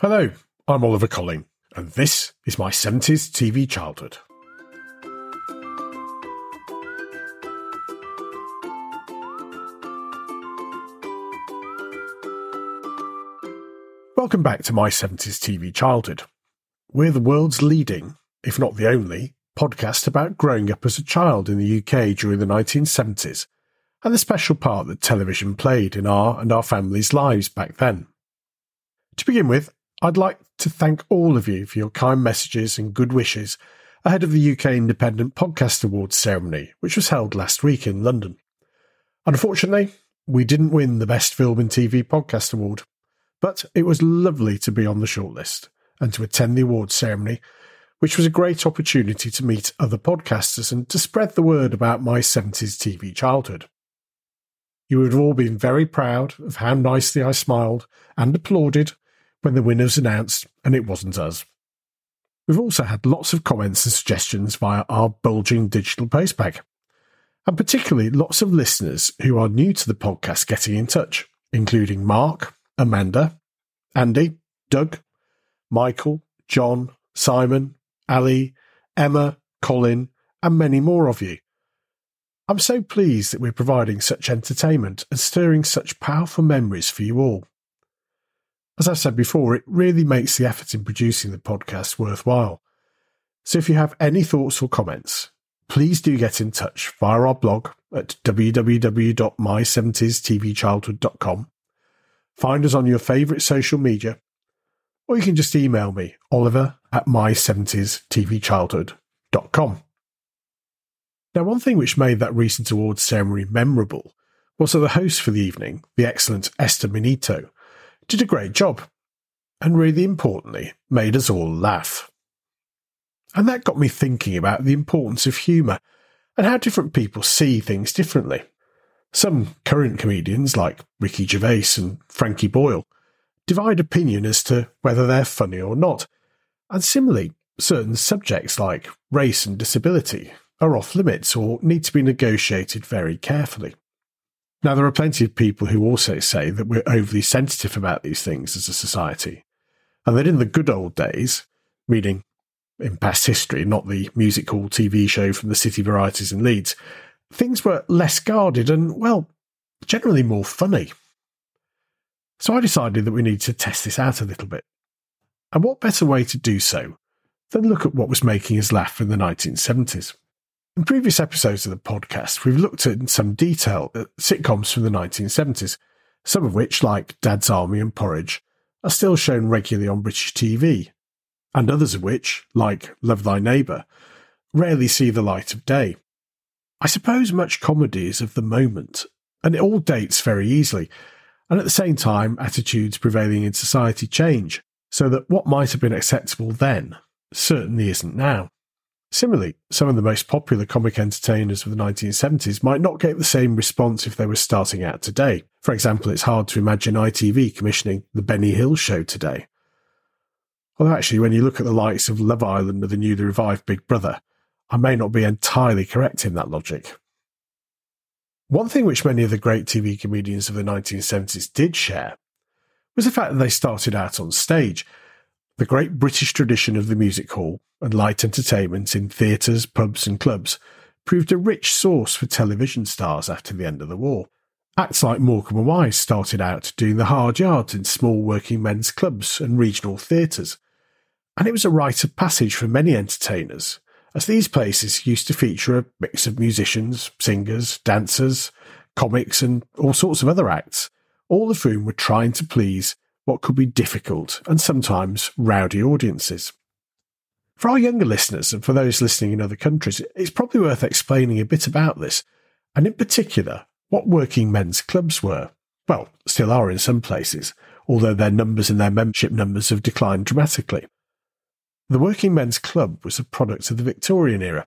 Hello, I'm Oliver Colling, and this is my 70s TV childhood. Welcome back to my 70s TV childhood. We're the world's leading, if not the only, podcast about growing up as a child in the UK during the 1970s and the special part that television played in our and our families' lives back then. To begin with, I'd like to thank all of you for your kind messages and good wishes ahead of the UK Independent Podcast Awards ceremony, which was held last week in London. Unfortunately, we didn't win the Best Film and TV Podcast Award, but it was lovely to be on the shortlist and to attend the awards ceremony, which was a great opportunity to meet other podcasters and to spread the word about my 70s TV childhood. You would have all been very proud of how nicely I smiled and applauded when the winner was announced and it wasn't us. We've also had lots of comments and suggestions via our bulging digital postbag, and particularly lots of listeners who are new to the podcast getting in touch, including Mark, Amanda, Andy, Doug, Michael, John, Simon, Ali, Emma, Colin, and many more of you. I'm so pleased that we're providing such entertainment and stirring such powerful memories for you all. As I've said before, it really makes the effort in producing the podcast worthwhile. So if you have any thoughts or comments, please do get in touch via our blog at www.my70stvchildhood.com. Find us on your favourite social media, or you can just email me, oliver at my70stvchildhood.com. Now, one thing which made that recent awards ceremony memorable was that the host for the evening, the excellent Esther Manito, did a great job, and really importantly, made us all laugh. And that got me thinking about the importance of humour and how different people see things differently. Some current comedians, like Ricky Gervais and Frankie Boyle, divide opinion as to whether they're funny or not. And similarly, certain subjects like race and disability are off limits or need to be negotiated very carefully. Now, there are plenty of people who also say that we're overly sensitive about these things as a society, and that in the good old days, meaning in past history, not the music hall TV show from the city varieties in Leeds, things were less guarded and, well, generally more funny. So I decided that we need to test this out a little bit. And what better way to do so than look at what was making us laugh in the 1970s? In previous episodes of the podcast, we've looked at in some detail at sitcoms from the 1970s, some of which, like Dad's Army and Porridge, are still shown regularly on British TV, and others of which, like Love Thy Neighbour, rarely see the light of day. I suppose much comedy is of the moment, and it all dates very easily, and at the same time, attitudes prevailing in society change, so that what might have been acceptable then certainly isn't now. Similarly, some of the most popular comic entertainers of the 1970s might not get the same response if they were starting out today. For example, it's hard to imagine ITV commissioning The Benny Hill Show today. Although, actually, when you look at the likes of Love Island or the newly revived Big Brother, I may not be entirely correct in that logic. One thing which many of the great TV comedians of the 1970s did share was the fact that they started out on stage the great British tradition of the music hall and light entertainment in theatres, pubs, and clubs proved a rich source for television stars after the end of the war. Acts like Morecambe and Wise started out doing the hard yards in small working men's clubs and regional theatres, and it was a rite of passage for many entertainers, as these places used to feature a mix of musicians, singers, dancers, comics, and all sorts of other acts, all of whom were trying to please what could be difficult and sometimes rowdy audiences. For our younger listeners and for those listening in other countries, it's probably worth explaining a bit about this, and in particular, what working men's clubs were. Well, still are in some places, although their numbers and their membership numbers have declined dramatically. The Working Men's Club was a product of the Victorian era.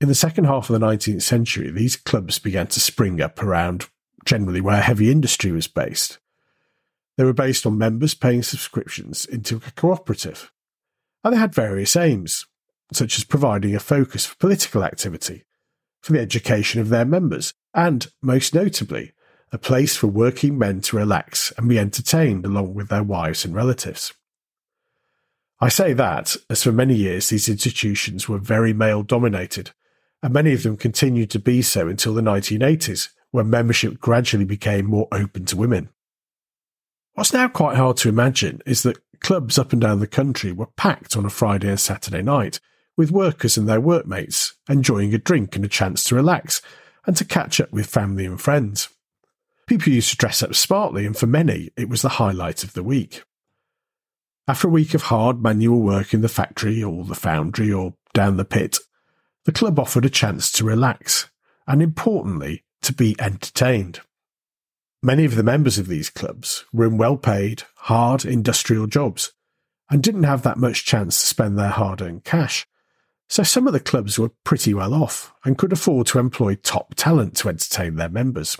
In the second half of the 19th century, these clubs began to spring up around generally where heavy industry was based. They were based on members paying subscriptions into a cooperative, and they had various aims, such as providing a focus for political activity, for the education of their members, and, most notably, a place for working men to relax and be entertained along with their wives and relatives. I say that, as for many years these institutions were very male dominated, and many of them continued to be so until the 1980s, when membership gradually became more open to women. What's now quite hard to imagine is that clubs up and down the country were packed on a Friday and Saturday night, with workers and their workmates enjoying a drink and a chance to relax and to catch up with family and friends. People used to dress up smartly, and for many, it was the highlight of the week. After a week of hard manual work in the factory or the foundry or down the pit, the club offered a chance to relax and, importantly, to be entertained. Many of the members of these clubs were in well paid, hard industrial jobs and didn't have that much chance to spend their hard earned cash. So some of the clubs were pretty well off and could afford to employ top talent to entertain their members.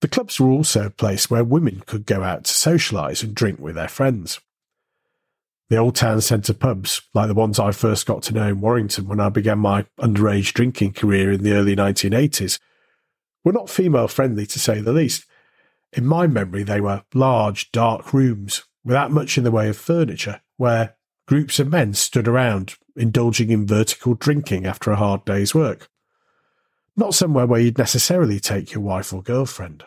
The clubs were also a place where women could go out to socialise and drink with their friends. The old town centre pubs, like the ones I first got to know in Warrington when I began my underage drinking career in the early 1980s, were not female friendly to say the least. In my memory, they were large, dark rooms without much in the way of furniture, where groups of men stood around indulging in vertical drinking after a hard day's work. Not somewhere where you'd necessarily take your wife or girlfriend.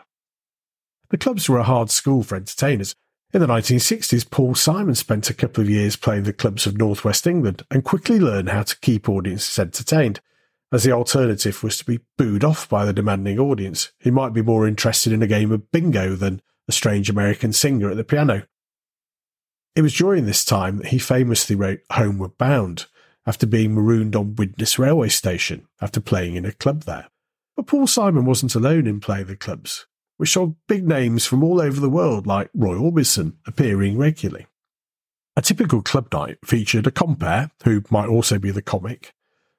The clubs were a hard school for entertainers, in the 1960s, Paul Simon spent a couple of years playing the clubs of northwest England and quickly learned how to keep audiences entertained, as the alternative was to be booed off by the demanding audience, who might be more interested in a game of bingo than a strange American singer at the piano. It was during this time that he famously wrote Homeward Bound, after being marooned on Widnes railway station after playing in a club there. But Paul Simon wasn't alone in playing the clubs which saw big names from all over the world like Roy Orbison appearing regularly. A typical club night featured a compere, who might also be the comic,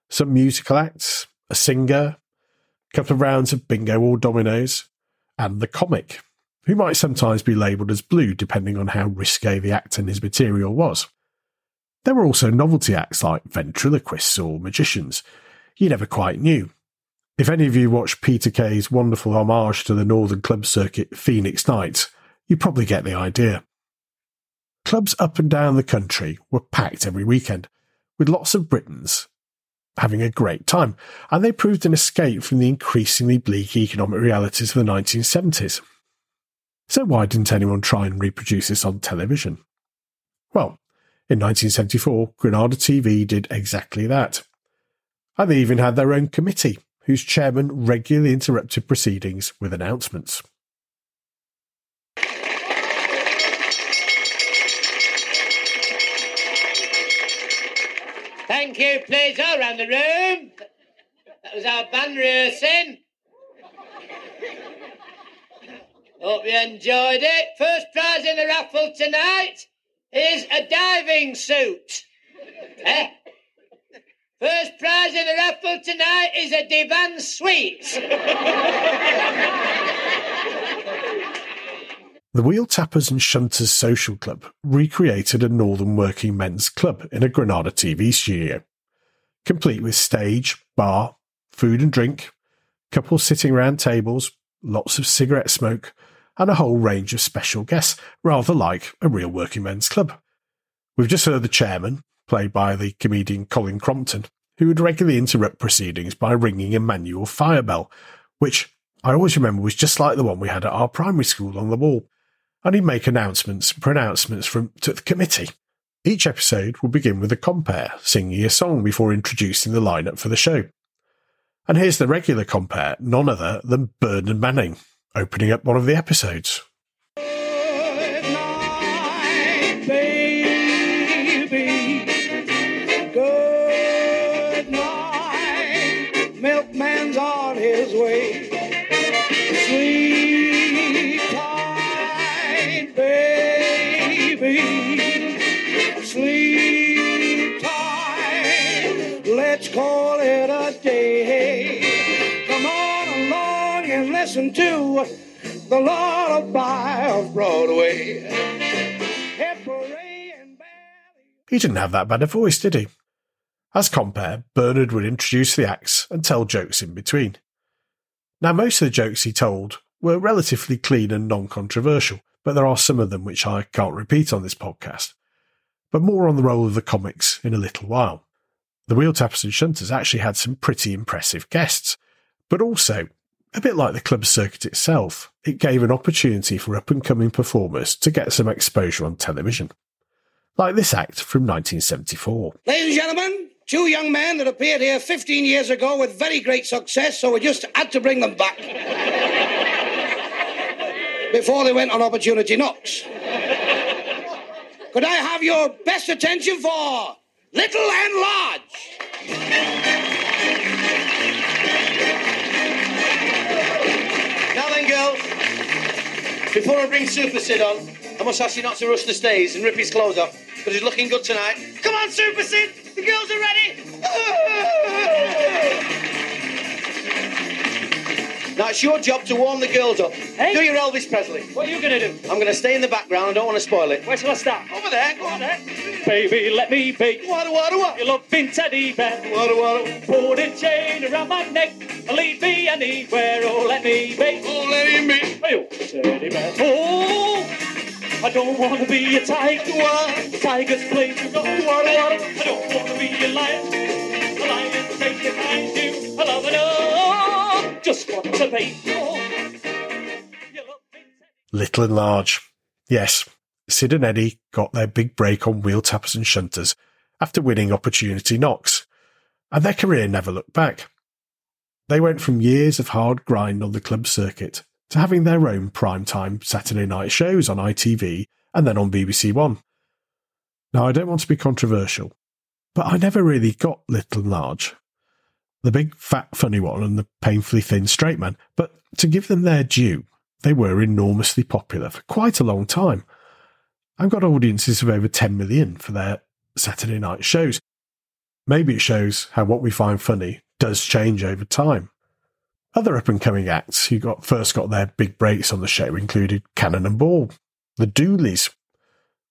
some musical acts, a singer, a couple of rounds of bingo or dominoes, and the comic, who might sometimes be labelled as blue depending on how risque the act and his material was. There were also novelty acts like ventriloquists or magicians. You never quite knew, if any of you watched Peter Kay's wonderful homage to the Northern Club circuit, Phoenix Nights, you probably get the idea. Clubs up and down the country were packed every weekend, with lots of Britons having a great time, and they proved an escape from the increasingly bleak economic realities of the 1970s. So why didn't anyone try and reproduce this on television? Well, in 1974, Granada TV did exactly that. And they even had their own committee whose chairman regularly interrupted proceedings with announcements. Thank you, please, all round the room. That was our band rehearsing. Hope you enjoyed it. First prize in the raffle tonight is a diving suit. eh? First prize in the raffle tonight is a divan suite. the Wheel Tappers and Shunters Social Club recreated a Northern Working Men's Club in a Granada TV studio, complete with stage, bar, food and drink, couples sitting round tables, lots of cigarette smoke, and a whole range of special guests, rather like a real working men's club. We've just heard the chairman, played by the comedian Colin Crompton, who would regularly interrupt proceedings by ringing a manual fire bell, which I always remember was just like the one we had at our primary school on the wall. And he'd make announcements and pronouncements from to the committee. Each episode would begin with a compere singing a song before introducing the lineup for the show. And here's the regular compere, none other than Bernard Manning, opening up one of the episodes. Listen to the lullaby of Broadway. He didn't have that bad a voice, did he? As compere, Bernard would introduce the acts and tell jokes in between. Now, most of the jokes he told were relatively clean and non controversial, but there are some of them which I can't repeat on this podcast. But more on the role of the comics in a little while. The Wheel Tappers and Shunters actually had some pretty impressive guests, but also, a bit like the club circuit itself, it gave an opportunity for up and coming performers to get some exposure on television. Like this act from 1974. Ladies and gentlemen, two young men that appeared here 15 years ago with very great success, so we just had to bring them back before they went on opportunity knocks. Could I have your best attention for Little and Large? Now then, girls, before I bring Super Sid on, I must ask you not to rush the stage and rip his clothes off, because he's looking good tonight. Come on, Super Sid! The girls are ready! Now it's your job to warm the girls up. Hey? Do your Elvis Presley. What are you gonna do? I'm going to stay in the background. I don't want to spoil it. Where shall I start? Over there. Go on. there. Baby, let me be Water, water, water. your loving teddy bear. Water, water. Put a chain around my neck. Lead me anywhere. Oh, let me be. Oh, let him be. Hey, Oh, teddy bear. Oh, I don't want to be a tiger. A tiger's place to go. I don't want to be a lion. A lion's right behind you. I love it all. Little and large. Yes, Sid and Eddie got their big break on wheel tappers and shunters after winning opportunity knocks, and their career never looked back. They went from years of hard grind on the club circuit to having their own primetime Saturday night shows on ITV and then on BBC One. Now, I don't want to be controversial, but I never really got Little and Large. The big, fat, funny one and the painfully thin straight man, but to give them their due, they were enormously popular for quite a long time I've got audiences of over 10 million for their Saturday night shows. Maybe it shows how what we find funny does change over time. Other up and coming acts who got first got their big breaks on the show included Cannon and Ball, the Dooleys,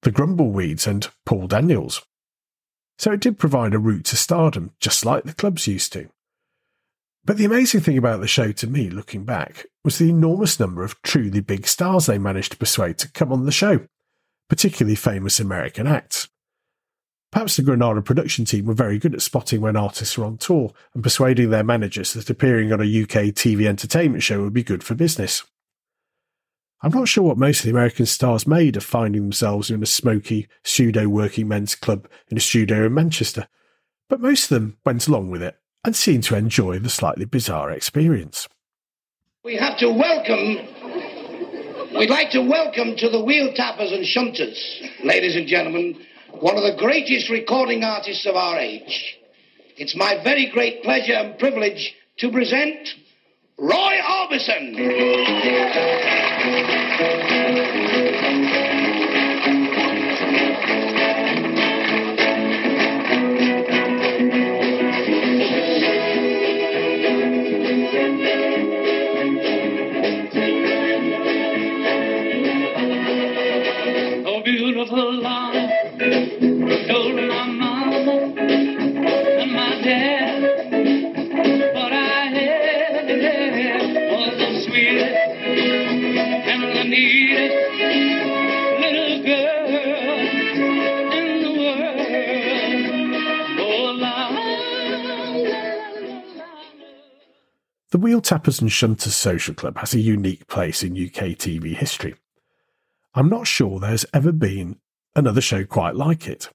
the Grumbleweeds, and Paul Daniels. So it did provide a route to stardom, just like the clubs used to. But the amazing thing about the show to me, looking back, was the enormous number of truly big stars they managed to persuade to come on the show, particularly famous American acts. Perhaps the Granada production team were very good at spotting when artists were on tour and persuading their managers that appearing on a UK TV entertainment show would be good for business. I'm not sure what most of the American stars made of finding themselves in a smoky, pseudo working men's club in a studio in Manchester, but most of them went along with it and seemed to enjoy the slightly bizarre experience. We have to welcome, we'd like to welcome to the wheel tappers and shunters, ladies and gentlemen, one of the greatest recording artists of our age. It's my very great pleasure and privilege to present Roy Orbison. And the neatest little girl in the world. Oh, la, la, la. The Wheel Tappers and Shunters Social Club has a unique place in UK TV history. I'm not sure there's ever been another show quite like it.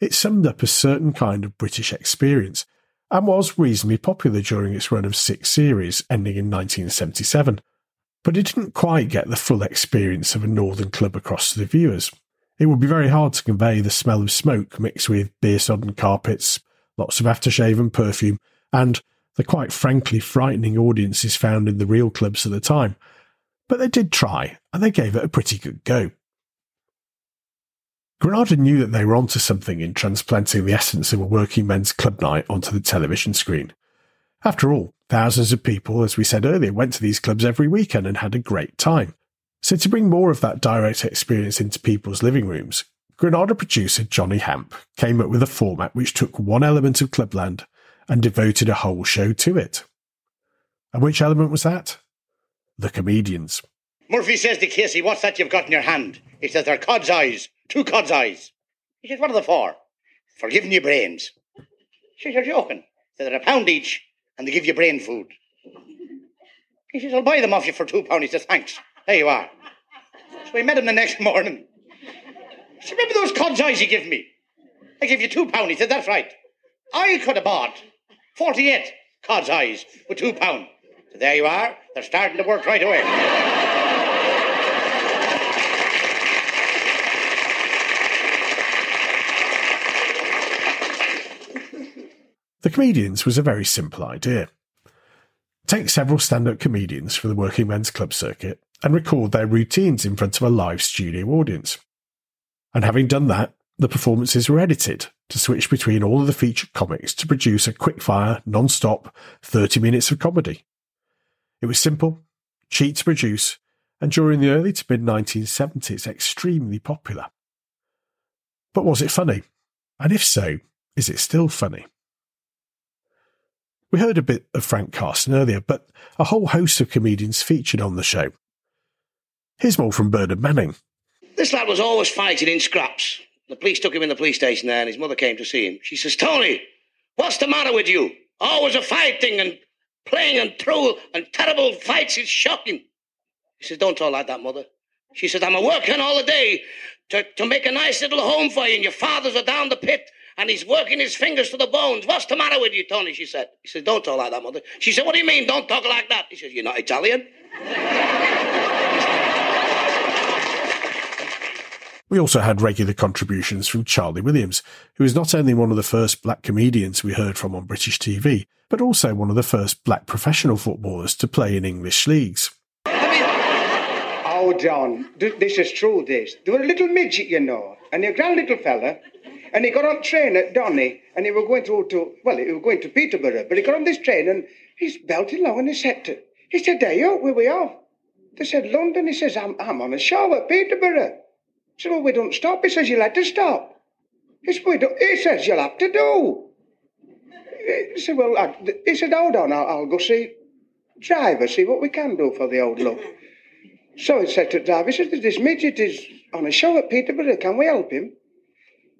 It summed up a certain kind of British experience and was reasonably popular during its run of six series ending in 1977. But it didn't quite get the full experience of a northern club across to the viewers. It would be very hard to convey the smell of smoke mixed with beer sodden carpets, lots of aftershave and perfume, and the quite frankly frightening audiences found in the real clubs of the time. But they did try, and they gave it a pretty good go. Granada knew that they were onto something in transplanting the essence of a working men's club night onto the television screen. After all, thousands of people, as we said earlier, went to these clubs every weekend and had a great time. So to bring more of that direct experience into people's living rooms, Granada producer Johnny Hamp came up with a format which took one element of Clubland and devoted a whole show to it. And which element was that? the comedians. Murphy says to Casey, What's that you've got in your hand? He says, They're cod's eyes, two cod's eyes. He says, What are they for? For giving you brains. She says, You're joking. Says, They're a pound each, and they give you brain food. He says, I'll buy them off you for two pounds. He says, Thanks. There you are. So we met him the next morning. He said, Remember those cod's eyes you give me? I give you two pounds. He said, That's right. I could have bought 48 cod's eyes for two pounds. So there you are. They're starting to work right away. The comedians was a very simple idea. Take several stand up comedians from the working men's club circuit and record their routines in front of a live studio audience. And having done that, the performances were edited to switch between all of the featured comics to produce a quick-fire, non-stop 30 minutes of comedy. It was simple, cheap to produce, and during the early to mid 1970s, extremely popular. But was it funny? And if so, is it still funny? We heard a bit of Frank Carson earlier, but a whole host of comedians featured on the show. Here's more from Bernard Manning. This lad was always fighting in scraps. The police took him in the police station there, and his mother came to see him. She says, Tony, what's the matter with you? Always a fighting and playing and through and terrible fights. It's shocking. He says, Don't talk like that, mother. She says, I'm a working all the day to, to make a nice little home for you, and your father's are down the pit, and he's working his fingers to the bones. What's the matter with you, Tony? She said. He said, Don't talk like that, mother. She said, What do you mean, don't talk like that? He says, You're not Italian. We also had regular contributions from Charlie Williams, who is not only one of the first black comedians we heard from on British TV, but also one of the first black professional footballers to play in English leagues. Oh, John, this is true, this. There was a little midget, you know, and a grand little fella, and he got on train at Donny, and he was going through to, well, he was going to Peterborough, but he got on this train, and he's belting along, and he said, to, he said, there you where we are. They said, London. He says, I'm, I'm on a show at Peterborough. He said, well, we don't stop. He says, you'll have to stop. He said, we don't. He says, you'll have to do. He said, well, I, he said, hold on, I'll, I'll go see driver, see what we can do for the old look. So he said to driver, he says, this midget is on a show at Peterborough, can we help him?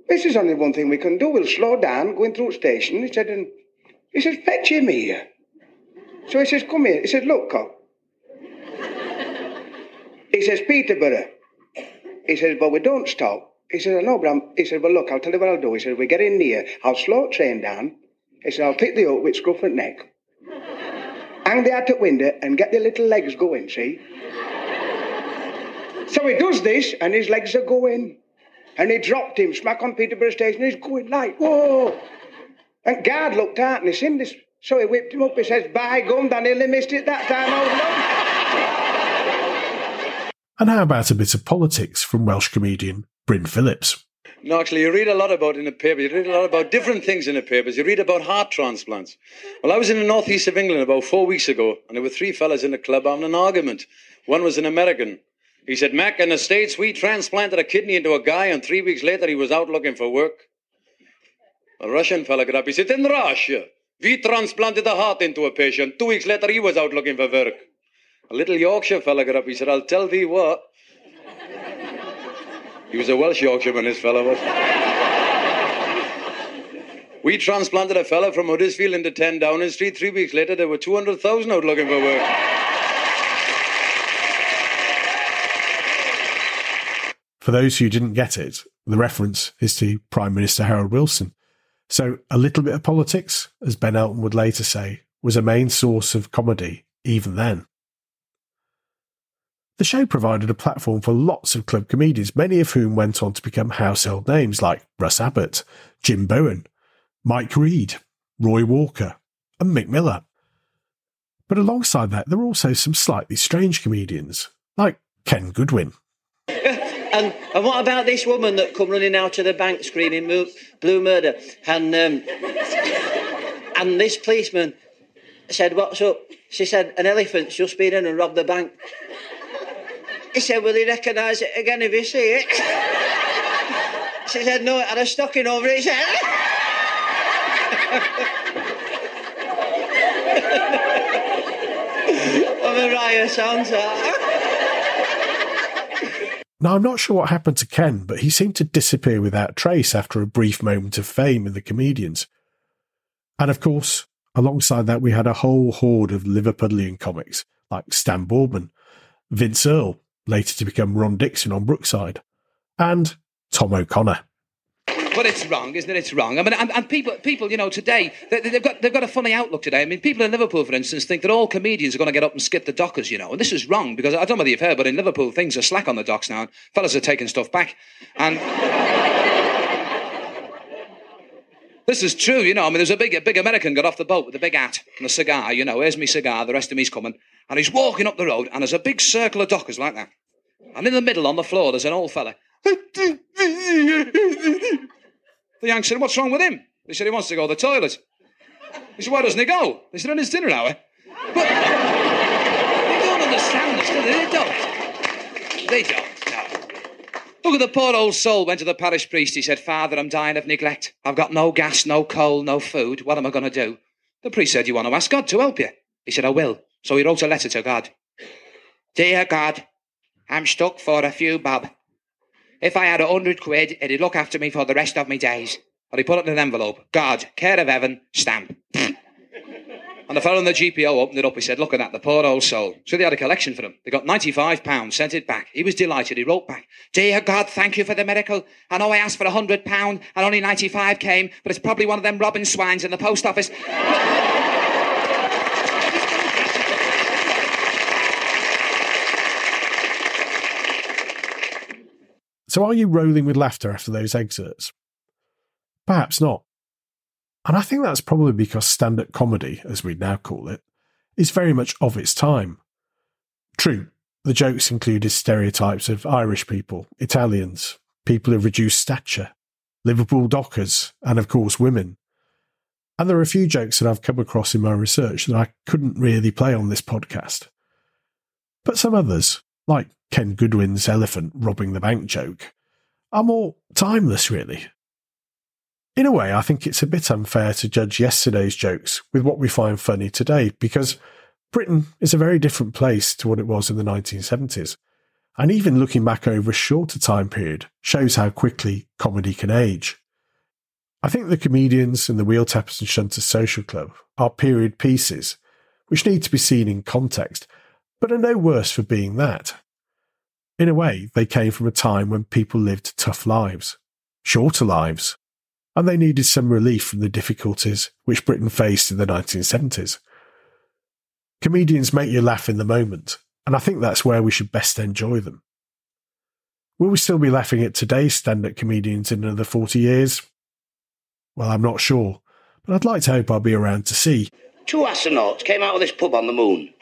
This is only one thing we can do, we'll slow down, going through the station. He said, and he says, fetch him here. So he says, come here. He says, look, Cock. He says, Peterborough. He says, but we don't stop. He says, I know, but I'm... He said, well, look, I'll tell you what I'll do. He says, we get in near, I'll slow the train down. He said, I'll pick the up with scruff and neck. Hang the hat at window and get the little legs going, see? So he does this, and his legs are going. And he dropped him smack on Peterborough Station. He's going like, whoa. And guard looked out, and he seen this. So he whipped him up. He says, by gum, I nearly missed it that time. Old love. And how about a bit of politics from Welsh comedian Bryn Phillips? No, actually, you read a lot about in the paper. You read a lot about different things in the papers. You read about heart transplants. Well, I was in the northeast of England about four weeks ago, and there were three fellas in the club having an argument. One was an American. He said, Mac, in the States, we transplanted a kidney into a guy, and three weeks later, he was out looking for work. A Russian fella got up. He said, In Russia, we transplanted a heart into a patient. Two weeks later, he was out looking for work. A little Yorkshire fella got up. He said, I'll tell thee what. He was a Welsh Yorkshireman, this fella was. We transplanted a fella from Huddersfield into 10 Downing Street. Three weeks later, there were 200,000 out looking for work. For those who didn't get it, the reference is to Prime Minister Harold Wilson. So a little bit of politics, as Ben Elton would later say, was a main source of comedy even then. The show provided a platform for lots of club comedians, many of whom went on to become household names like Russ Abbott, Jim Bowen, Mike Reid, Roy Walker, and Mick Miller. But alongside that, there were also some slightly strange comedians, like Ken Goodwin. And, and what about this woman that come running out of the bank screaming "Mo- blue murder? And um, and this policeman said, "What's up?" She said, "An elephant's just been in and robbed the bank." He said, "Will you recognise it again if you see it?" She said, "No, it had a stocking over its head." of Mariah Santa. Now, I'm not sure what happened to Ken, but he seemed to disappear without trace after a brief moment of fame in the comedians. And of course, alongside that, we had a whole horde of Liverpudlian comics like Stan Boardman, Vince Earl, later to become Ron Dixon on Brookside, and Tom O'Connor. But it's wrong, isn't it? It's wrong. I mean, and, and people, people, you know, today they, they've got they've got a funny outlook today. I mean, people in Liverpool, for instance, think that all comedians are going to get up and skip the dockers, you know, and this is wrong because I don't know whether you've heard, but in Liverpool things are slack on the docks now. And fellas are taking stuff back, and this is true, you know. I mean, there's a big a big American got off the boat with a big hat and a cigar, you know. Here's me cigar. The rest of me's coming, and he's walking up the road, and there's a big circle of dockers like that, and in the middle on the floor there's an old fella. The Yank said, What's wrong with him? They said, He wants to go to the toilet. He said, Why doesn't he go? They said, On his dinner hour. But they don't understand this, do they? They don't. They don't. Look at the poor old soul went to the parish priest. He said, Father, I'm dying of neglect. I've got no gas, no coal, no food. What am I going to do? The priest said, You want to ask God to help you? He said, I will. So he wrote a letter to God. Dear God, I'm stuck for a few bob. If I had a hundred quid, it'd look after me for the rest of my days. But he put it in an envelope. God, care of heaven, stamp. and the fellow in the GPO opened it up. He said, look at that, the poor old soul. So they had a collection for him. They got £95, sent it back. He was delighted. He wrote back, Dear God, thank you for the miracle. I know I asked for a £100 and only 95 came, but it's probably one of them robbing swines in the post office. So are you rolling with laughter after those excerpts? Perhaps not. And I think that's probably because stand up comedy, as we now call it, is very much of its time. True, the jokes included stereotypes of Irish people, Italians, people of reduced stature, Liverpool dockers, and of course women. And there are a few jokes that I've come across in my research that I couldn't really play on this podcast. But some others, like Ken Goodwin's elephant robbing the bank joke, are more timeless, really. In a way, I think it's a bit unfair to judge yesterday's jokes with what we find funny today because Britain is a very different place to what it was in the 1970s. And even looking back over a shorter time period shows how quickly comedy can age. I think the comedians in the Wheel Tappers and Shunters Social Club are period pieces, which need to be seen in context, but are no worse for being that. In a way, they came from a time when people lived tough lives, shorter lives, and they needed some relief from the difficulties which Britain faced in the 1970s. Comedians make you laugh in the moment, and I think that's where we should best enjoy them. Will we still be laughing at today's stand up comedians in another 40 years? Well, I'm not sure, but I'd like to hope I'll be around to see. Two astronauts came out of this pub on the moon.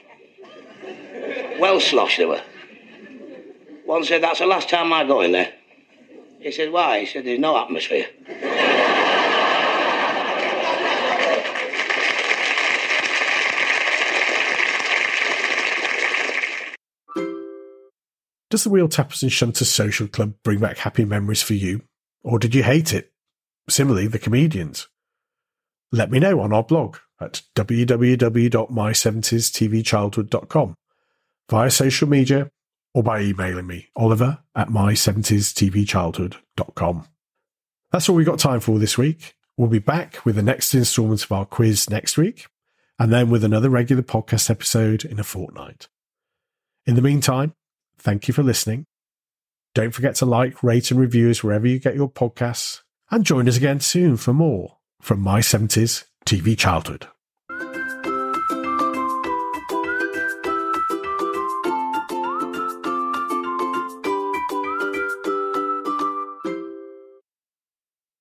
Well sloshed they were. One said, That's the last time I go in there. He said, Why? He said, There's no atmosphere. Does the Wheel Tappers and Shunters Social Club bring back happy memories for you? Or did you hate it? Similarly, the comedians. Let me know on our blog at www.my70stvchildhood.com, via social media, or by emailing me, oliver at my70stvchildhood.com. That's all we've got time for this week. We'll be back with the next instalment of our quiz next week, and then with another regular podcast episode in a fortnight. In the meantime, thank you for listening. Don't forget to like, rate, and review us wherever you get your podcasts, and join us again soon for more from My 70s TV Childhood.